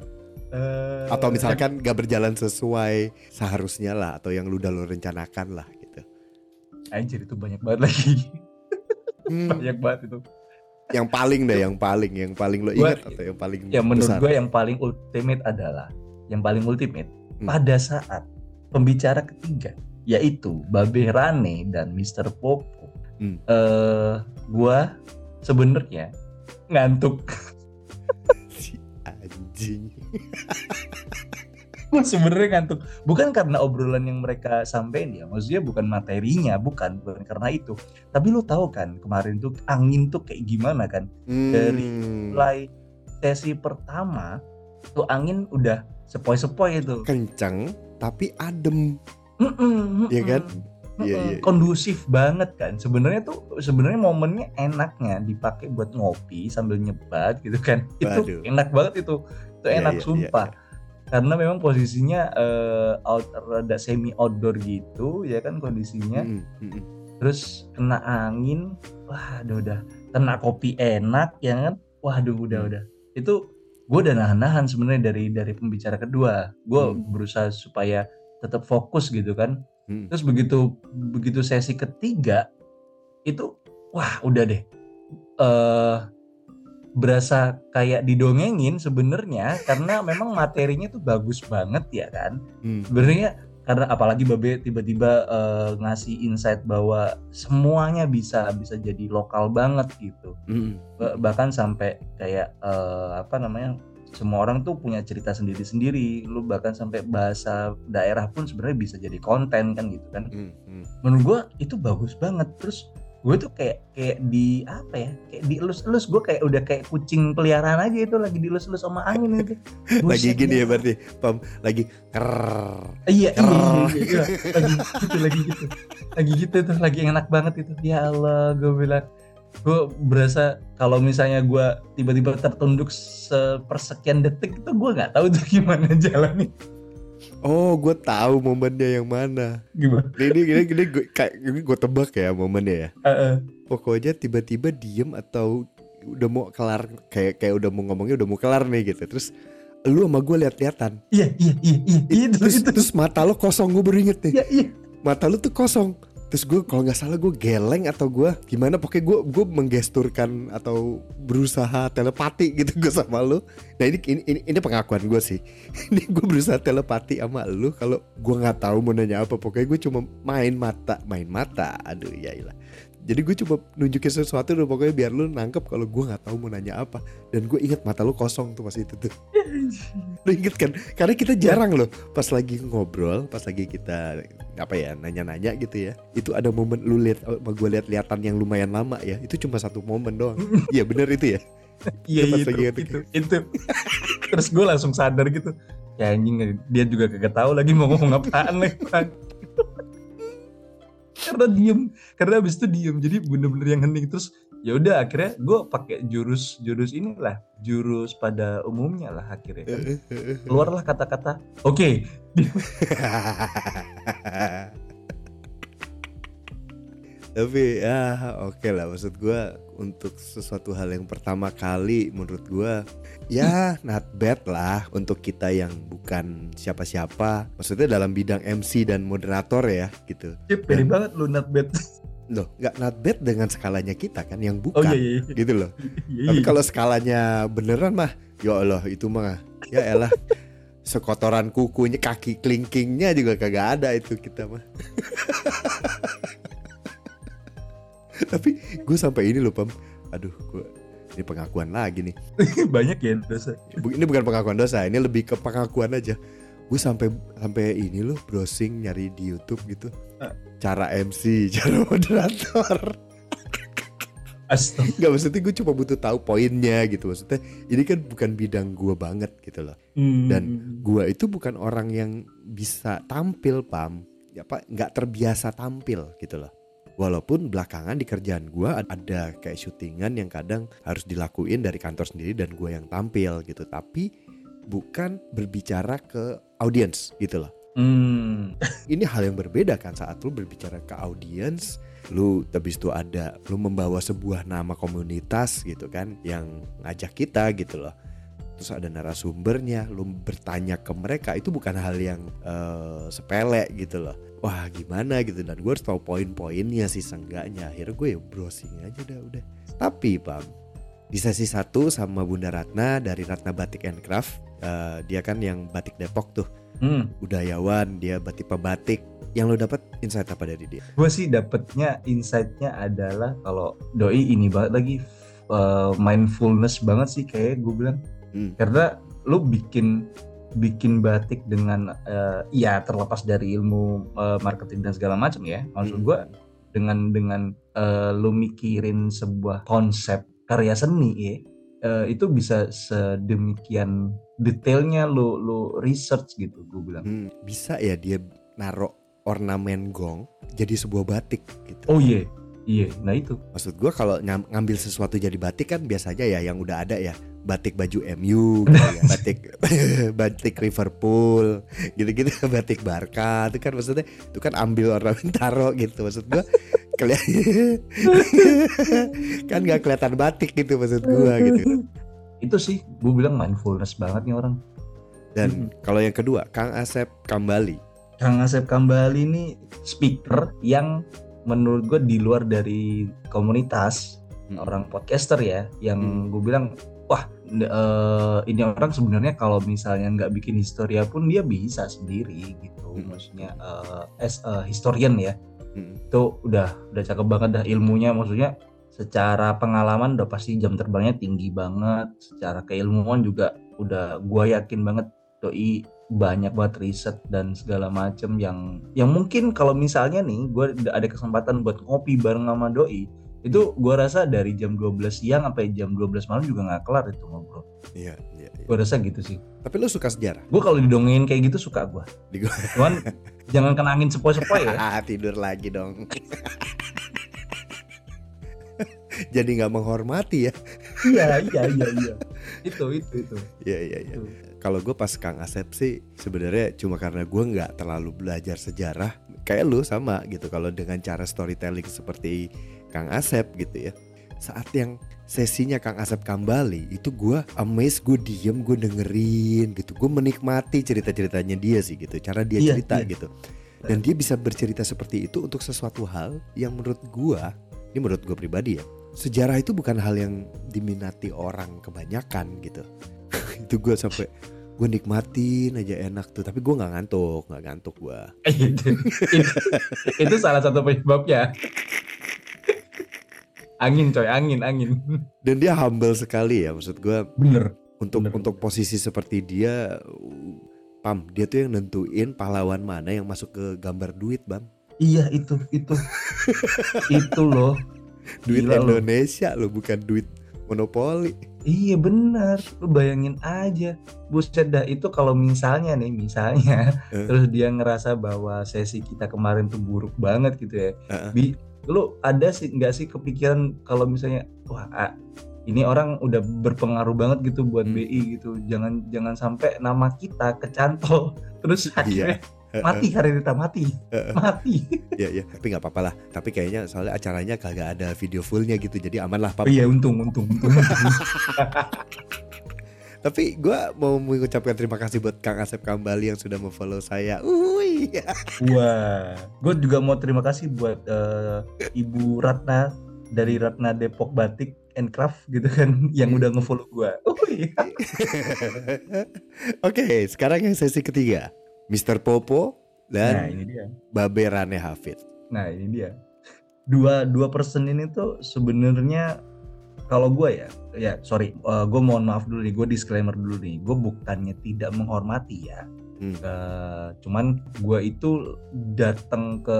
uh, atau misalkan gak berjalan sesuai seharusnya lah atau yang lu udah lu rencanakan lah Anjir itu banyak banget lagi. Hmm. banyak banget itu. Yang paling deh, yang paling, yang paling lo ingat atau yang paling Ya menurut gue yang paling ultimate adalah yang paling ultimate hmm. pada saat pembicara ketiga yaitu Babe Rane dan Mr. Popo. Hmm. Uh, gua sebenarnya ngantuk. si anjing. gue sebenarnya ngantuk bukan karena obrolan yang mereka sampaikan ya maksudnya bukan materinya bukan bukan karena itu. Tapi lu tahu kan kemarin tuh angin tuh kayak gimana kan? Hmm. dari mulai sesi pertama tuh angin udah sepoi-sepoi itu. Kencang tapi adem. Mm -mm, mm ya kan Iya, iya, iya. kondusif banget kan. Sebenarnya tuh sebenarnya momennya enaknya dipakai buat ngopi sambil nyebat gitu kan. Itu enak banget itu. Itu iya, enak iya, sumpah. iya karena memang posisinya uh, out rada semi outdoor gitu ya kan kondisinya mm -hmm. terus kena angin wah udah udah kena kopi enak ya kan waduh udah mm. udah itu gue udah nahan-nahan sebenarnya dari dari pembicara kedua gue mm. berusaha supaya tetap fokus gitu kan mm. terus begitu begitu sesi ketiga itu wah udah deh uh, berasa kayak didongengin sebenarnya karena memang materinya tuh bagus banget ya kan. Hmm. Sebenarnya karena apalagi Babe tiba-tiba uh, ngasih insight bahwa semuanya bisa bisa jadi lokal banget gitu. Hmm. Bahkan sampai kayak uh, apa namanya semua orang tuh punya cerita sendiri-sendiri. Lu bahkan sampai bahasa daerah pun sebenarnya bisa jadi konten kan gitu kan. Hmm. Hmm. Menurut gua itu bagus banget. Terus gue tuh kayak kayak di apa ya kayak dielus-elus. Gue kayak udah kayak kucing peliharaan aja itu lagi dielus-elus sama angin itu lagi gini ya berarti pam lagi ker iya, iya, iya, iya, lagi gitu lagi gitu. Lagi gitu tuh lagi enak banget itu. Ya Allah gue bilang gue berasa kalau misalnya gue tiba-tiba tertunduk sepersekian detik itu gue nggak tahu tuh gimana jalannya Oh, gue tahu momennya yang mana. Gimana? Ini ini ini gue ini gue tebak ya momennya ya. Uh -uh. Pokoknya tiba-tiba diem atau udah mau kelar kayak kayak udah mau ngomongnya udah mau kelar nih gitu. Terus lu sama gue lihat-lihatan. Iya, iya, iya, iya. Itu, terus, itu. terus mata lo kosong gue baru inget nih. Iya, iya. Mata lu tuh kosong terus gue kalau nggak salah gue geleng atau gue gimana pokoknya gue gue menggesturkan atau berusaha telepati gitu gue sama lu. Nah ini ini ini pengakuan gue sih. Ini gue berusaha telepati sama lu kalau gue nggak tahu mau nanya apa. Pokoknya gue cuma main mata main mata. Aduh ya jadi gue coba nunjukin sesuatu dan pokoknya biar lu nangkep kalau gue nggak tahu mau nanya apa. Dan gue inget mata lu kosong tuh pas itu tuh. Lu inget kan? Karena kita jarang loh pas lagi ngobrol pas lagi kita apa ya nanya-nanya gitu ya. Itu ada momen lu lihat gue lihat lihatan yang lumayan lama ya. Itu cuma satu momen doang. Iya bener itu ya? Iya iya itu, itu, itu. Terus gue langsung sadar gitu. Ya anjing dia juga kagak tahu lagi mau ngomong apaan nih karena diem. Karena abis itu diem. Jadi bener-bener yang hening. Terus ya udah akhirnya gue pakai jurus jurus inilah. Jurus pada umumnya lah akhirnya. Kan. keluarlah kata-kata oke tapi ya oke lah. Maksud gua untuk sesuatu hal yang pertama kali menurut gua ya not bad lah untuk kita yang bukan siapa-siapa. Maksudnya dalam bidang MC dan moderator ya gitu. Cip, pede banget lu not bad. Loh nggak not bad dengan skalanya kita kan yang oh bukan iya iya iya. gitu loh. Iya, tapi iya. kalau skalanya beneran mah ya Allah itu mah ya elah. Sekotoran kukunya kaki kelingkingnya juga kagak ada itu kita mah tapi gue sampai ini loh pam aduh gue ini pengakuan lagi nih. Banyak ya dosa. Ini bukan pengakuan dosa ini lebih ke pengakuan aja. Gue sampai sampai ini loh browsing nyari di YouTube gitu. Ah. cara MC cara moderator. Astaga Gak maksudnya gue cuma butuh tahu poinnya gitu. Maksudnya ini kan bukan bidang gue banget gitu loh. Dan gue itu bukan orang yang bisa tampil pam. Ya pak nggak terbiasa tampil gitu loh walaupun belakangan di kerjaan gue ada kayak syutingan yang kadang harus dilakuin dari kantor sendiri dan gue yang tampil gitu. Tapi bukan berbicara ke audiens gitu loh. Hmm. ini hal yang berbeda kan saat lu berbicara ke audiens lu habis itu ada lu membawa sebuah nama komunitas gitu kan yang ngajak kita gitu loh. Terus ada narasumbernya lu bertanya ke mereka itu bukan hal yang eh, sepele gitu loh wah gimana gitu. Dan gue harus tahu poin-poinnya sih seenggaknya. Akhirnya gue ya browsing aja udah udah. Tapi pam di sesi satu sama Bunda Ratna dari Ratna Batik and Craft eh, dia kan yang batik Depok tuh. Hmm. budayawan dia batik pebatik yang lo dapat insight apa dari dia? Gue sih dapetnya insightnya adalah kalau doi ini banget lagi uh, mindfulness banget sih kayak gue bilang. Hmm. karena lu bikin bikin batik dengan uh, ya terlepas dari ilmu uh, marketing dan segala macam ya. Maksud Hmm. gue dengan dengan uh, lu mikirin sebuah konsep karya seni ya uh, itu bisa sedemikian detailnya lu lu research gitu gue bilang. Hmm, bisa ya dia narok ornamen gong jadi sebuah batik gitu. Oh iya. Iya. Nah itu. Maksud gua kalau ngambil sesuatu jadi batik kan biasanya ya yang udah ada ya batik baju MU gitu ya batik batik Liverpool gitu-gitu batik Barca itu kan maksudnya itu kan ambil ornamen taro gitu maksud gua. Kelihatan kan nggak kelihatan batik gitu maksud gua gitu. Itu sih gue bilang mindfulness banget nih orang. Dan kalau yang kedua Kang Asep Kambali. Kang Asep Kambali ini speaker yang menurut gue di luar dari komunitas Hmm. orang podcaster ya yang Hmm. gue bilang eh, ini orang sebenarnya kalau misalnya nggak bikin historia pun dia bisa sendiri gitu Hmm. maksudnya eh, as a historian ya Hmm. itu udah udah cakep banget dah ilmunya maksudnya secara pengalaman udah pasti jam terbangnya tinggi banget secara keilmuan juga udah gua yakin banget doi banyak banget riset dan segala macem yang yang mungkin kalau misalnya nih gua ada kesempatan buat ngopi bareng sama doi itu gua rasa dari jam 12 siang sampai jam 12 malam juga nggak kelar itu ngobrol iya iya iya. gua rasa gitu sih tapi lu suka sejarah gua kalau didongengin kayak gitu suka gua- cuman jangan kena angin sepoi-sepoi ya Ah, tidur lagi dong. Jadi nggak menghormati ya. iya iya iya iya itu itu itu Iya iya iya. Kalau gue pas Kang Asep sih sebenarnya cuma karena gue nggak terlalu belajar sejarah kayak lu sama gitu. Kalau dengan cara storytelling seperti Kang Asep gitu ya. Saat yang sesinya Kang Asep kembali itu gue amazed, gue diem, gue dengerin gitu. Gue menikmati cerita-ceritanya dia sih gitu. Cara dia Iya, cerita iya. gitu. Dan dia bisa bercerita seperti itu untuk sesuatu hal yang menurut gue, ini menurut gue pribadi ya, sejarah itu bukan hal yang diminati orang kebanyakan gitu. itu gue sampai gue nikmatin aja enak tuh, tapi gue nggak ngantuk, nggak ngantuk gue. itu salah satu penyebabnya angin coy angin angin Dan dia humble sekali ya, maksud gue bener untuk Bener. untuk posisi seperti dia, uh, pam dia tuh yang nentuin pahlawan mana yang masuk ke gambar duit bang. iya itu itu itu loh Duit Gila. Indonesia lo bukan duit monopoli. iya bener lu bayangin aja buset dah itu kalau misalnya nih misalnya Eh. terus dia ngerasa bahwa sesi kita kemarin tuh buruk banget gitu ya Heeh. Bi- lu ada sih nggak sih kepikiran kalau misalnya wah ah, ini orang udah berpengaruh banget gitu buat Hmm. BI gitu. Jangan jangan sampai nama kita kecantol. Terus akhirnya Iya. mati karir kita mati. Mati. Ya ya tapi nggak apa-apa lah. Tapi kayaknya soalnya acaranya kagak ada video fullnya gitu. Jadi aman lah oh pap iya untung untung untung tapi gue mau mengucapkan terima kasih buat Kang Asep Kambali yang sudah memfollow saya Uy. wah gue juga mau terima kasih buat eh, Ibu Ratna dari Ratna Depok Batik and Craft gitu kan yang udah ngefollow gue Oke, sekarang yang sesi ketiga. Mr. Popo nah dan ini dia Babe Rane Hafid. Nah ini dia dua dua person ini tuh sebenarnya kalau gue ya ya sorry gue mohon maaf dulu nih gue disclaimer dulu nih gue bukannya tidak menghormati ya Hmm. Eh, cuman gue itu datang ke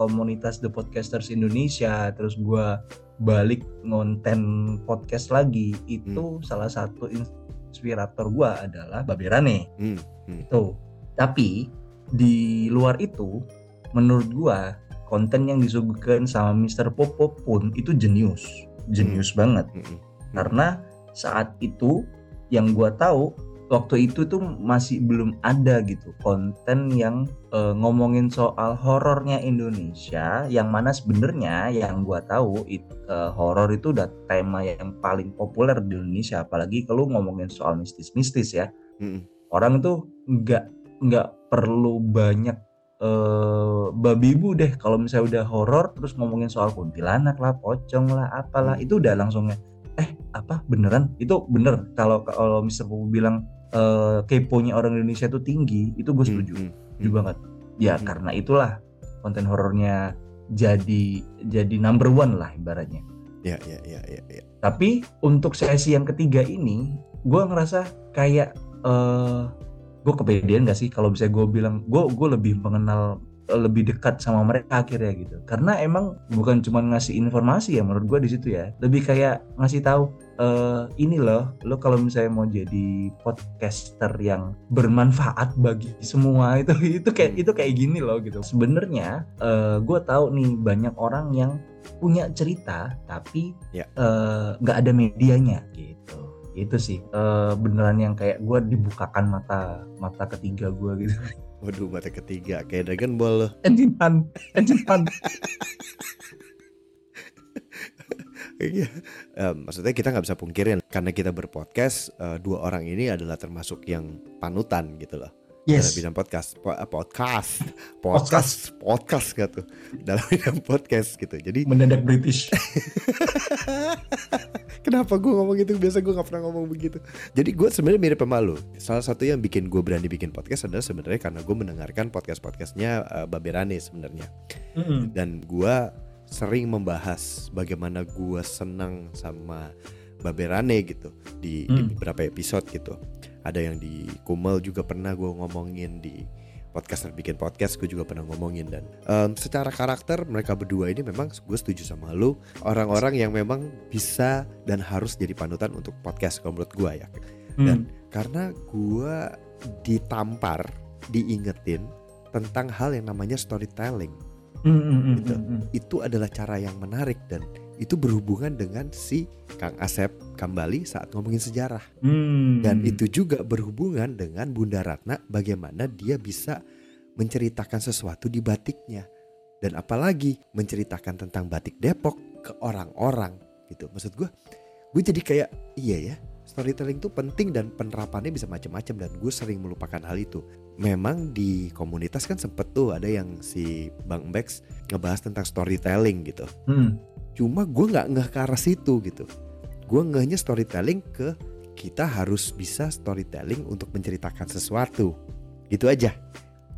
komunitas The Podcasters Indonesia terus gue balik ngonten podcast lagi itu salah satu inspirator gue adalah Babirane Hmm. Hmm. Tuh. Tapi di luar itu menurut gua konten yang disuguhkan sama Mr. Popo pun itu jenius. Jenius banget Hmm. Hmm. karena saat itu yang gua tahu waktu itu tuh masih belum ada gitu konten yang eh, ngomongin soal horornya Indonesia yang mana sebenarnya yang gua tahu it, eh, horor itu udah tema yang paling populer di Indonesia apalagi kalau ngomongin soal mistis-mistis ya Hmm. orang tuh nggak nggak perlu banyak eh babi ibu deh kalau misalnya udah horor terus ngomongin soal kuntilanak lah pocong lah apalah Hmm. itu udah langsungnya eh apa beneran itu bener kalau kalau Mister Pupu bilang eh keponya orang Indonesia tuh tinggi itu gue setuju Hmm. setuju banget ya Hmm. karena itulah konten horornya jadi jadi number one lah ibaratnya Ya, ya, ya, ya, ya. tapi untuk sesi yang ketiga ini, gue ngerasa kayak eh gue kepedean gak sih kalau bisa gue bilang gue gue lebih mengenal eh, lebih dekat sama mereka akhirnya gitu. Karena emang bukan cuma ngasih informasi ya menurut gue di situ ya, lebih kayak ngasih tahu eh ini loh, lo kalau misalnya mau jadi podcaster yang bermanfaat bagi semua itu itu kayak itu kayak gini loh gitu. Sebenarnya eh gue tahu nih banyak orang yang punya cerita tapi Ya. eh, nggak ada medianya gitu itu sih eh, beneran yang kayak gue dibukakan mata mata ketiga gue gitu Waduh, mata ketiga kayak Dragon Ball loh. engine fun engine fun Iya. Em, maksudnya kita nggak bisa pungkirin karena kita berpodcast eh, dua orang ini adalah termasuk yang panutan gitu loh dalam yes bidang podcast. Po- eh, podcast. Podcast. Podcast. Gak tuh? Dalam bidang podcast gitu. Jadi mendadak British. Kenapa gue ngomong gitu biasa gue nggak pernah ngomong begitu. Jadi gue sebenarnya mirip sama lu. Salah satu yang bikin gue berani bikin podcast adalah sebenarnya karena gue mendengarkan podcast podcastnya uh, Baberane sebenarnya. Mm-mm. dan gue sering membahas bagaimana gue senang sama Baberane gitu di, di Hmm. beberapa episode gitu ada yang di Kumel juga pernah gue ngomongin di podcaster bikin podcast gue juga pernah ngomongin dan em, secara karakter mereka berdua ini memang gue setuju sama lu orang-orang yang memang bisa dan harus jadi panutan untuk podcast kalau menurut gue ya Dan- Mm. karena gue ditampar diingetin tentang hal yang namanya storytelling Mm, mm, mm, Gitu. mm, mm. itu adalah cara yang menarik dan itu berhubungan dengan si Kang Asep Kambali saat ngomongin sejarah. Mm. dan itu juga berhubungan dengan Bunda Ratna bagaimana dia bisa menceritakan sesuatu di batiknya. Dan apalagi menceritakan tentang batik Depok ke orang-orang gitu. Maksud gue gue jadi kayak iya ya storytelling itu penting dan penerapannya bisa macam-macam dan gue sering melupakan hal itu. Memang di komunitas kan sempet tuh ada yang si Bang Bex ngebahas tentang storytelling gitu. Mm. Cuma gue nggak ngeh ke arah situ gitu. Gue ngehnya storytelling ke kita harus bisa storytelling untuk menceritakan sesuatu. Gitu aja.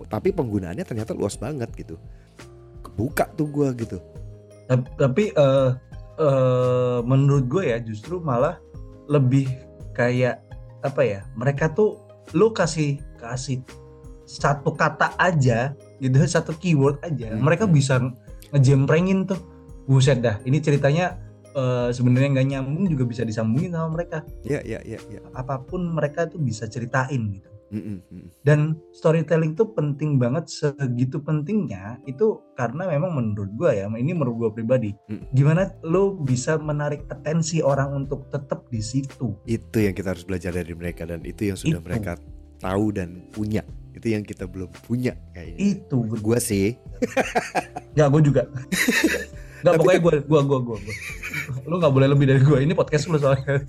Tapi penggunaannya ternyata luas banget gitu. Kebuka tuh gue gitu. Tap- tapi eh eh, menurut gue ya justru malah lebih kayak apa ya mereka tuh lu kasih kasih satu kata aja gitu satu keyword aja Hmm. mereka bisa ngejemprengin tuh buset dah ini ceritanya eh, sebenarnya nggak nyambung juga bisa disambungin sama mereka ya ya ya ya apa pun mereka tuh bisa ceritain gitu Mm-mm, mm-mm. dan storytelling tuh penting banget segitu pentingnya itu karena memang menurut gua ya ini menurut gua pribadi Mm. gimana lo bisa menarik atensi orang untuk tetap di situ Itu yang kita harus belajar dari mereka dan itu yang sudah Itu. mereka tahu dan punya. Itu yang kita belum punya kayaknya. itu Gua sih. nggak gue juga nggak Tapi pokoknya gue gue gue gue lu nggak boleh lebih dari gue ini podcast lu soalnya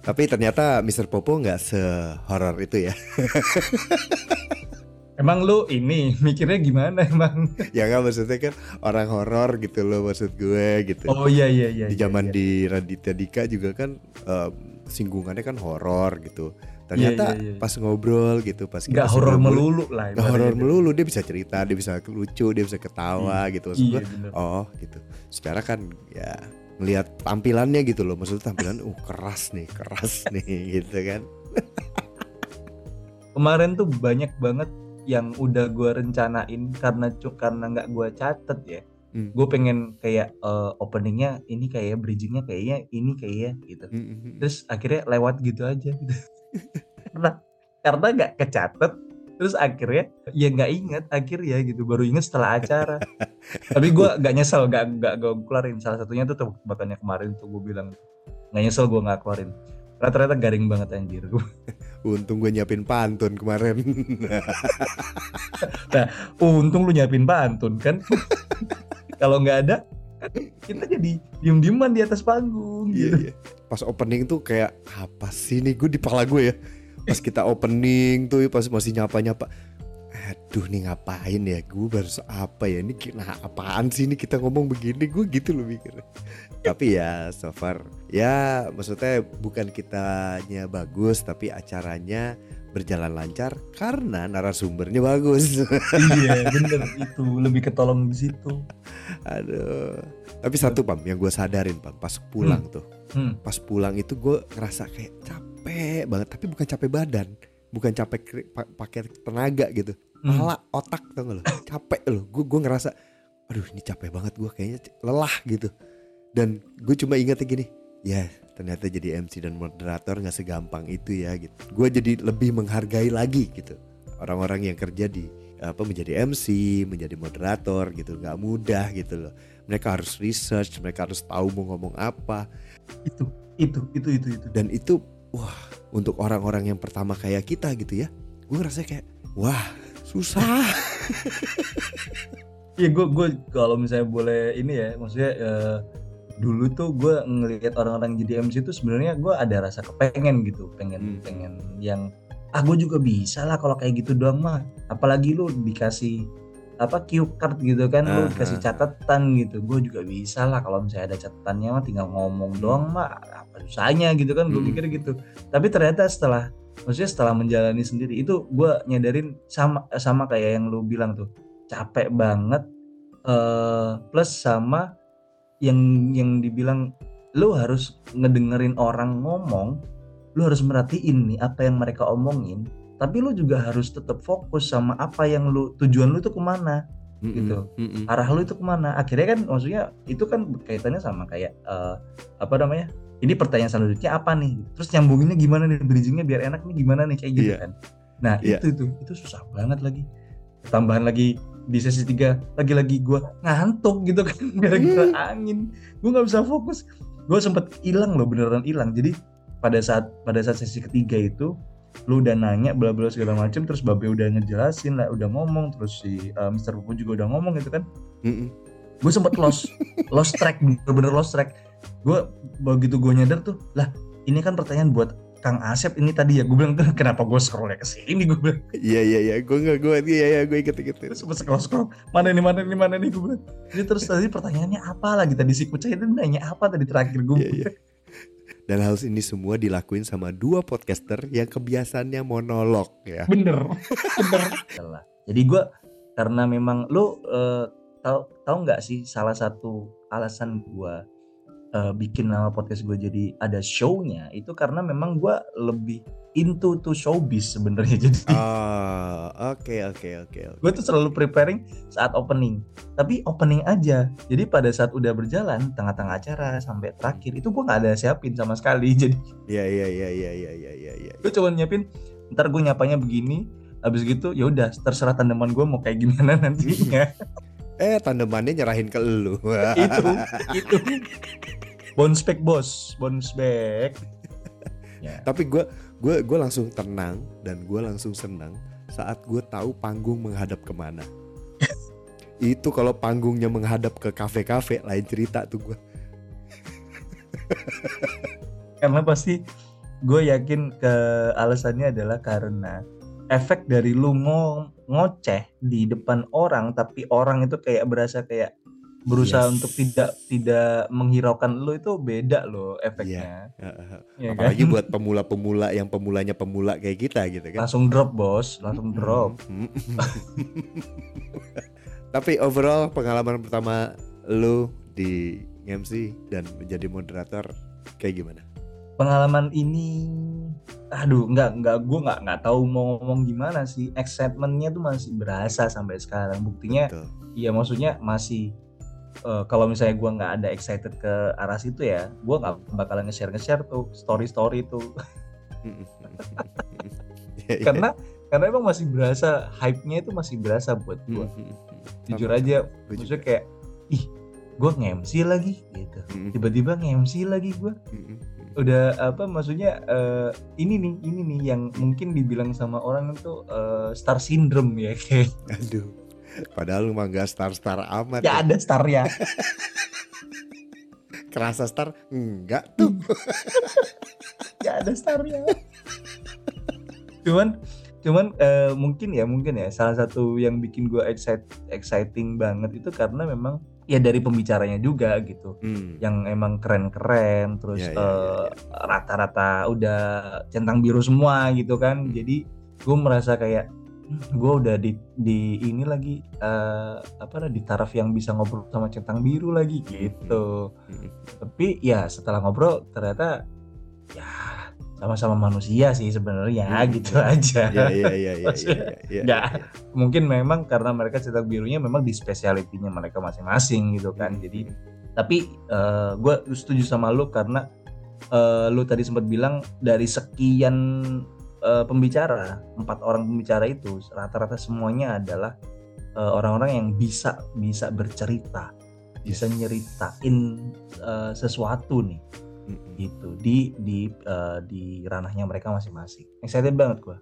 Tapi ternyata Mr. Popo nggak sehoror itu ya. emang lu ini mikirnya gimana emang ya nggak maksudnya kan orang horor gitu loh maksud gue gitu. oh iya iya iya di iya, zaman iya. di Raditya Dika juga kan em, singgungannya kan horor gitu. Ternyata iya, iya. pas ngobrol gitu, pas nggak horor melulu lah nggak horor ibaratnya. melulu dia bisa cerita, dia bisa lucu, dia bisa ketawa gitu. Maksud iya gue, bener. oh gitu. Secara kan ya ngelihat tampilannya gitu loh, maksudnya tampilan uh keras nih, keras nih gitu kan. kemarin tuh banyak banget yang udah gue rencanain karena karena nggak gue catet ya Hmm. gue pengen kayak eh, openingnya ini kayak bridgingnya kayaknya ini kayak gitu Mm, mm, mm. terus akhirnya lewat gitu aja gitu. karena karena nggak kecatet terus akhirnya ya nggak inget akhirnya gitu baru inget setelah acara. Tapi gue nggak nyesel nggak nggak gue keluarin. Salah satunya tuh tebak tebakannya kemarin tuh gue bilang nggak nyesel gue nggak keluarin. Karena ternyata garing banget anjir. Untung gue nyiapin pantun kemarin. untung lu nyiapin pantun kan? Kalau nggak ada kita jadi diem dieman di atas panggung Iya, gitu iya. Pas opening tuh kayak apa sih nih gue di pala gue ya. Pas kita opening tuh pas masih nyapa-nyapa. Aduh nih ngapain ya gue baru apa ya ini nah apaan sih ini kita ngomong begini gue gitu loh mikirnya. Tapi ya so far ya maksudnya bukan kitanya bagus tapi acaranya berjalan lancar karena narasumbernya bagus. iya bener itu lebih ketolong di situ Aduh. Tapi satu pam yang gue sadarin pam pas pulang tuh. hmm. pas pulang itu gue ngerasa kayak capek banget tapi bukan capek badan bukan capek pakai tenaga gitu Hmm. malah otak tau gak lo capek lo gue gue ngerasa aduh ini capek banget gue kayaknya lelah gitu dan gue cuma ingatnya gini ya ternyata jadi MC dan moderator nggak segampang itu ya gitu. Gue jadi lebih menghargai lagi gitu. Orang-orang yang kerja di apa menjadi MC menjadi moderator gitu. Nggak mudah gitu loh. Mereka harus research mereka harus tahu mau ngomong apa. Itu itu itu itu itu. Dan itu wah untuk orang-orang yang pertama kayak kita gitu ya gue ngerasa kayak wah susah. Iya gue gue kalau misalnya boleh ini ya maksudnya eh, dulu tuh gue ngelihat orang-orang jadi MC itu sebenarnya gue ada rasa kepengen gitu pengen Hmm. pengen yang ah gue juga bisa lah kalau kayak gitu doang mah apalagi lu dikasih apa cue card gitu kan lu Ah, dikasih ah, catatan gitu gue juga bisa lah kalau misalnya ada catatannya mah tinggal ngomong doang mah apa susahnya gitu kan gue Hmm. pikir gitu tapi ternyata setelah maksudnya setelah menjalani sendiri itu gue nyadarin sama sama kayak yang lu bilang tuh capek banget eh plus sama yang yang dibilang lu harus ngedengerin orang ngomong lu harus merhatiin nih apa yang mereka omongin tapi lu juga harus tetap fokus sama apa yang lu tujuan lu itu ke mana Gitu. Mm-mm. arah lu itu ke mana akhirnya kan maksudnya itu kan kaitannya sama kayak eh, apa namanya ini pertanyaan selanjutnya apa nih terus nyambunginnya gimana nih bridgingnya biar enak nih gimana nih kayak gitu Iya. kan nah Iya. itu itu itu susah banget lagi tambahan lagi di sesi tiga lagi-lagi gue ngantuk gitu kan gara-gara angin. Gue nggak bisa fokus. Gue sempet hilang loh beneran hilang. Jadi pada saat pada saat sesi ketiga itu lu udah nanya bla bla segala macem terus babe udah ngejelasin lah udah ngomong terus si uh, Mr. Pupu juga udah ngomong gitu kan. Gue sempet lost lost track bener-bener lost track. Gue begitu gue nyadar tuh lah ini kan pertanyaan buat Kang Asep ini tadi ya gue bilang kenapa gue scroll ke sini? Gue bilang. Iya iya iya, gue nggak gue iya iya gue ikut ikut. terus sempet scroll scroll mana nih mana nih mana nih gue bilang. Jadi terus tadi pertanyaannya apa lagi? Tadi si kucai itu nanya apa tadi terakhir gue Iya iya. Dan hal ini semua dilakuin sama dua podcaster yang kebiasaannya monolog ya. bener bener. Jadi gue karena memang lu eh, tahu tahu nggak sih salah satu alasan gue uh, bikin nama podcast gue jadi ada show-nya itu karena memang gue lebih into to showbiz sebenarnya. Jadi Oh, oke oke oke gue tuh selalu preparing saat opening tapi opening aja. Jadi pada saat udah berjalan tengah-tengah acara sampai terakhir itu gue nggak ada siapin sama sekali. Jadi Iya iya iya iya iya iya iya iya. gue cuma nyiapin ntar gue nyapanya begini. Habis gitu ya udah terserah tanaman gue mau kayak gimana nantinya Eh tandemannya nyerahin ke lu. itu itu bounce back bos bounce back ya Tapi gue gue gue langsung tenang dan gue langsung senang saat gue tahu panggung menghadap ke mana. Itu kalau panggungnya menghadap ke kafe-kafe lain cerita tuh gue. karena pasti gue yakin ke alasannya adalah karena efek dari lu ngo ngoceh di depan orang tapi orang itu kayak berasa kayak berusaha Yes. untuk tidak tidak menghiraukan lu itu beda loh efeknya Ya kan? Apalagi buat pemula-pemula yang pemulanya pemula kayak kita gitu kan. langsung drop bos langsung drop. Tapi overall pengalaman pertama lu di MC dan menjadi moderator kayak gimana? Pengalaman ini aduh nggak nggak gue nggak nggak tahu mau ngomong gimana sih excitementnya tuh masih berasa sampai sekarang buktinya Betul. Iya maksudnya masih eh, kalau misalnya gua nggak ada excited ke arah situ ya, gua nggak bakalan nge-share nge-share tuh story-story itu Iya, iya. karena karena emang masih berasa hype-nya itu masih berasa buat. Mm-mm. Jujur aja, maksudnya kayak ih gua nge-MC lagi gitu. Tiba-tiba nge-MC lagi gua. Udah apa maksudnya eh, ini nih ini nih yang mungkin dibilang sama orang itu eh, star syndrome ya kayak Aduh. Padahal lu mah gak star-star amat. ya ya. ada starnya. Kerasa star? Enggak tuh. ya ada starnya cuman cuman eh, mungkin ya mungkin ya salah satu yang bikin gue excite, exciting banget itu karena memang ya dari pembicaranya juga gitu Hmm. yang emang keren-keren terus Ya, ya, ya, eh, rata-rata udah centang biru semua gitu kan Hmm. jadi gue merasa kayak gue udah di di ini lagi eh, apa di taraf yang bisa ngobrol sama centang biru lagi gitu Mm-mm. tapi ya setelah ngobrol ternyata ya sama-sama manusia sih sebenarnya Hmm. gitu aja Iya iya iya iya iya. Iya, iya, mungkin memang karena mereka cetak birunya memang di spesialitinya mereka masing-masing gitu kan Hmm. jadi tapi gue setuju sama lu karena eh, lu tadi sempat bilang dari sekian eh, pembicara empat orang pembicara itu rata-rata semuanya adalah eh, orang-orang yang bisa bisa bercerita bisa nyeritain eh, sesuatu nih. Gitu. Di di eh, di ranahnya mereka masing-masing. Excited banget gua.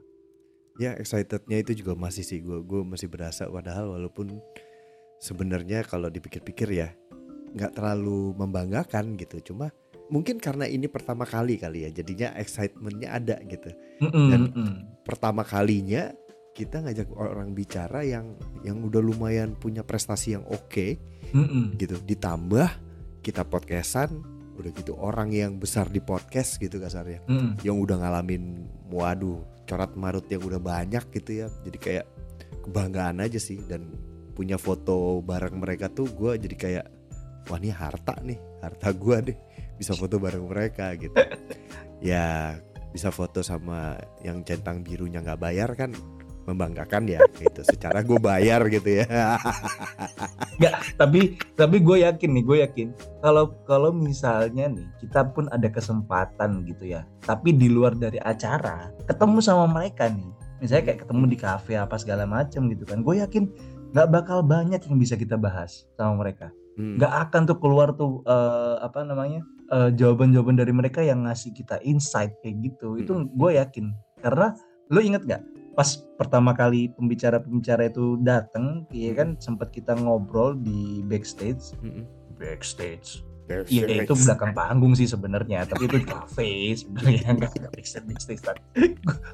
Ya excitednya itu juga masih sih. Gue gue masih berasa padahal walaupun sebenarnya kalau dipikir-pikir ya nggak terlalu membanggakan gitu. Cuma mungkin karena ini pertama kali kali ya jadinya excitementnya ada gitu. Mm-mm, Dan- mm-mm. pertama kalinya kita ngajak orang bicara yang yang udah lumayan punya prestasi yang oke Mm-mm. gitu. Ditambah kita podcastan udah gitu orang yang besar di podcast gitu kasarnya Mm-mm. yang udah ngalamin waduh corat marut yang udah banyak gitu ya. Jadi kayak kebanggaan aja sih. Dan punya foto bareng mereka tuh gue jadi kayak wah ini harta nih. Harta gue deh bisa foto bareng mereka gitu. Ya bisa foto sama yang centang birunya nggak bayar kan membanggakan ya gitu. Secara gue bayar gitu ya. Tapi tapi gue yakin nih gue yakin. Kalau kalau misalnya nih kita pun ada kesempatan gitu ya. Tapi di luar dari acara ketemu sama mereka nih. Misalnya kayak ketemu di kafe apa segala macam gitu kan. Gue yakin nggak bakal banyak yang bisa kita bahas sama mereka. Hmm. nggak akan tuh keluar tuh eh, apa namanya eh, jawaban-jawaban dari mereka yang ngasih kita insight kayak gitu. Itu Mm. gue yakin. Karena lo inget nggak pas pertama kali pembicara-pembicara itu datang ya kan sempat kita ngobrol di backstage. Mm-mm. backstage. Iya itu belakang panggung sih sebenarnya tapi itu cafe sebenarnya nggak nggak backstage backstage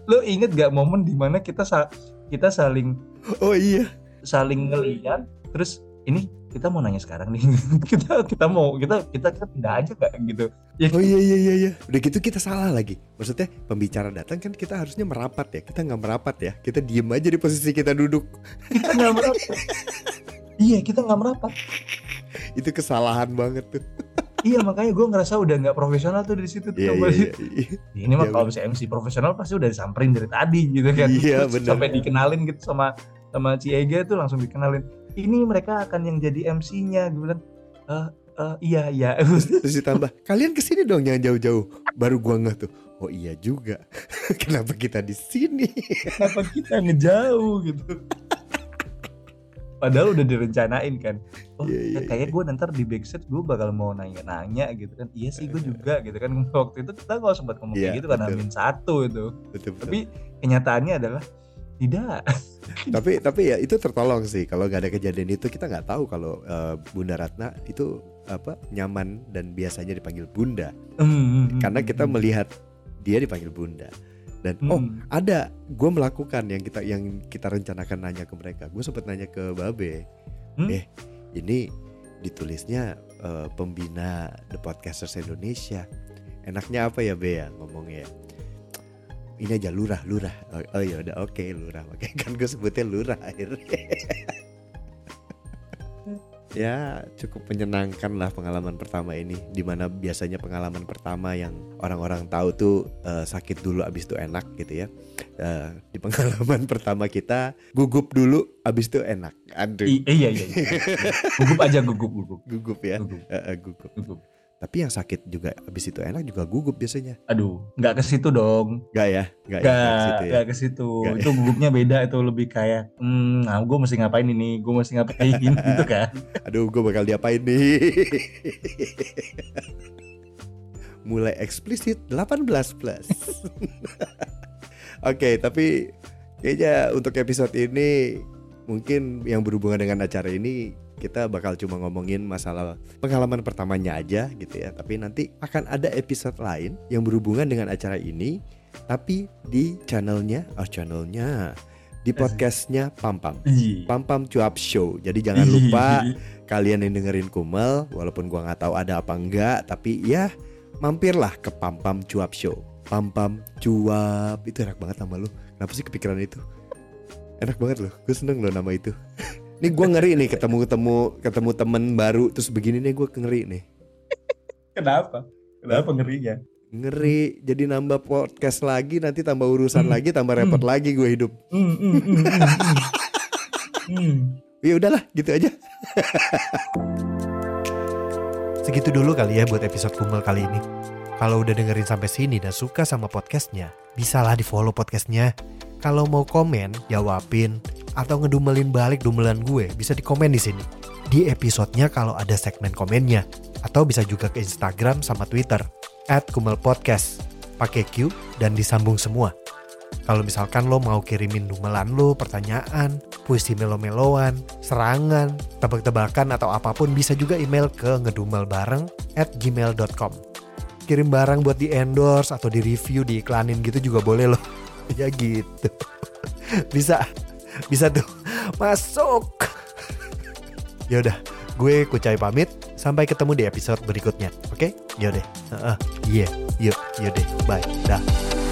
lo inget gak momen di mana kita sa- kita saling oh iya. saling ngeliat terus ini kita mau nanya sekarang nih kita kita mau kita kita kita pindah aja gak gitu ya Oh iya iya iya iya. Udah gitu kita salah lagi. Maksudnya pembicara datang kan kita harusnya merapat ya. Kita nggak merapat ya. Kita diem aja di posisi kita duduk. kita nggak merapat iya kita nggak merapat Itu kesalahan banget tuh. iya makanya gue ngerasa udah nggak profesional tuh dari situ tuh Iya, Coba. iya, iya. ini mah Iya, kalau misalnya MC profesional pasti udah disamperin dari tadi gitu kan Iya, Terus bener. sampai dikenalin gitu sama sama Ci Ega tuh langsung dikenalin ini mereka akan yang jadi MC-nya gue bilang eh eh, iya iya Terus ditambah, kalian ke sini dong jangan jauh-jauh. Baru gua ngeh tuh, oh iya juga. Kenapa kita di sini? kenapa kita ngejauh gitu padahal udah direncanain kan oh Iya, iya, kayak gue nanti di backstage gue bakal mau nanya-nanya gitu kan iya sih gue juga gitu kan waktu itu kita nggak sempat ngomong Iya, kayak gitu karena betul. min satu itu Betul, betul. tapi kenyataannya adalah tidak. Tapi tapi ya itu tertolong sih. Kalau nggak ada kejadian itu kita nggak tahu kalau eh, Bunda Ratna itu apa nyaman dan biasanya dipanggil Bunda. Hmm, karena kita melihat dia dipanggil Bunda. Dan oh Hmm. ada. Gue melakukan yang kita yang kita rencanakan nanya ke mereka. Gue sempat nanya ke Babe Hmm? eh ini ditulisnya eh, pembina The Podcasters Indonesia. Enaknya apa ya Be ya ngomongnya? ya? Ini aja lurah lurah. Oh, oh ya udah oke lurah. Oke kan gue sebutnya lurah akhirnya ya cukup menyenangkan lah pengalaman pertama ini di mana biasanya pengalaman pertama yang orang-orang tahu tuh eh, sakit dulu abis itu enak gitu ya. Eh, di pengalaman pertama kita gugup dulu abis itu enak. Aduh. I- iya iya, iya. gugup aja gugup gugup. Gugup ya? Gugup, Eh, eh, gugup. Gugup. Tapi yang sakit juga abis itu enak juga gugup biasanya. Aduh nggak ke situ dong. Gak ya? Gak, ya, nggak nggak ke situ ya? nggak ke situ. Nggak. itu gugupnya beda itu lebih kayak hmm nah, gue mesti ngapain ini? Gue mesti ngapain gitu kan. Aduh gue bakal diapain nih? Mulai eksplisit 18 plus. Oke tapi kayaknya untuk episode ini Mungkin yang berhubungan dengan acara ini Kita bakal cuma ngomongin masalah pengalaman pertamanya aja gitu ya. Tapi nanti akan ada episode lain yang berhubungan dengan acara ini Tapi di channelnya Oh channelnya Di podcastnya Pam Pam. Iya. Pam Pam Cuap Show. Jadi jangan lupa kalian yang dengerin Kumel walaupun gua nggak tahu ada apa enggak tapi ya mampirlah ke Pam Pam Cuap Show. Pam Pam Cuap. Itu enak banget nama lu. Kenapa sih kepikiran itu? Enak banget loh. Gue seneng loh nama itu nih gua ngeri nih ketemu ketemu ketemu temen baru terus begini nih gue ngeri nih kenapa kenapa ngerinya ngeri jadi nambah podcast lagi nanti tambah urusan Hmm. lagi tambah repot Hmm. lagi gue hidup Hmm, hmm, hmm, hmm, hmm. Hmm. ya udahlah gitu aja Segitu dulu kali ya buat episode Kumel kali ini. Kalau udah dengerin sampai sini dan suka sama podcastnya, bisalah di follow podcastnya. Kalau mau komen, jawabin, atau ngedumelin balik dumelan gue, bisa di komen di sini. Di episodenya kalau ada segmen komennya. Atau bisa juga ke Instagram sama Twitter, at Kumel Podcast. Pakai Q dan disambung semua. Kalau misalkan lo mau kirimin dumelan lo, pertanyaan, puisi melo-meloan, serangan, tebak-tebakan atau apa pun bisa juga email ke ngedumelbareng at gmail.com. Kirim barang buat di endorse atau di review, diiklanin gitu juga boleh loh. ya gitu. bisa, bisa tuh. Masuk. ya udah, gue Kucai pamit. Sampai ketemu di episode berikutnya. Oke? Yaudah. Heeh. Iya. Yuk, yaudah. Bye. Dah.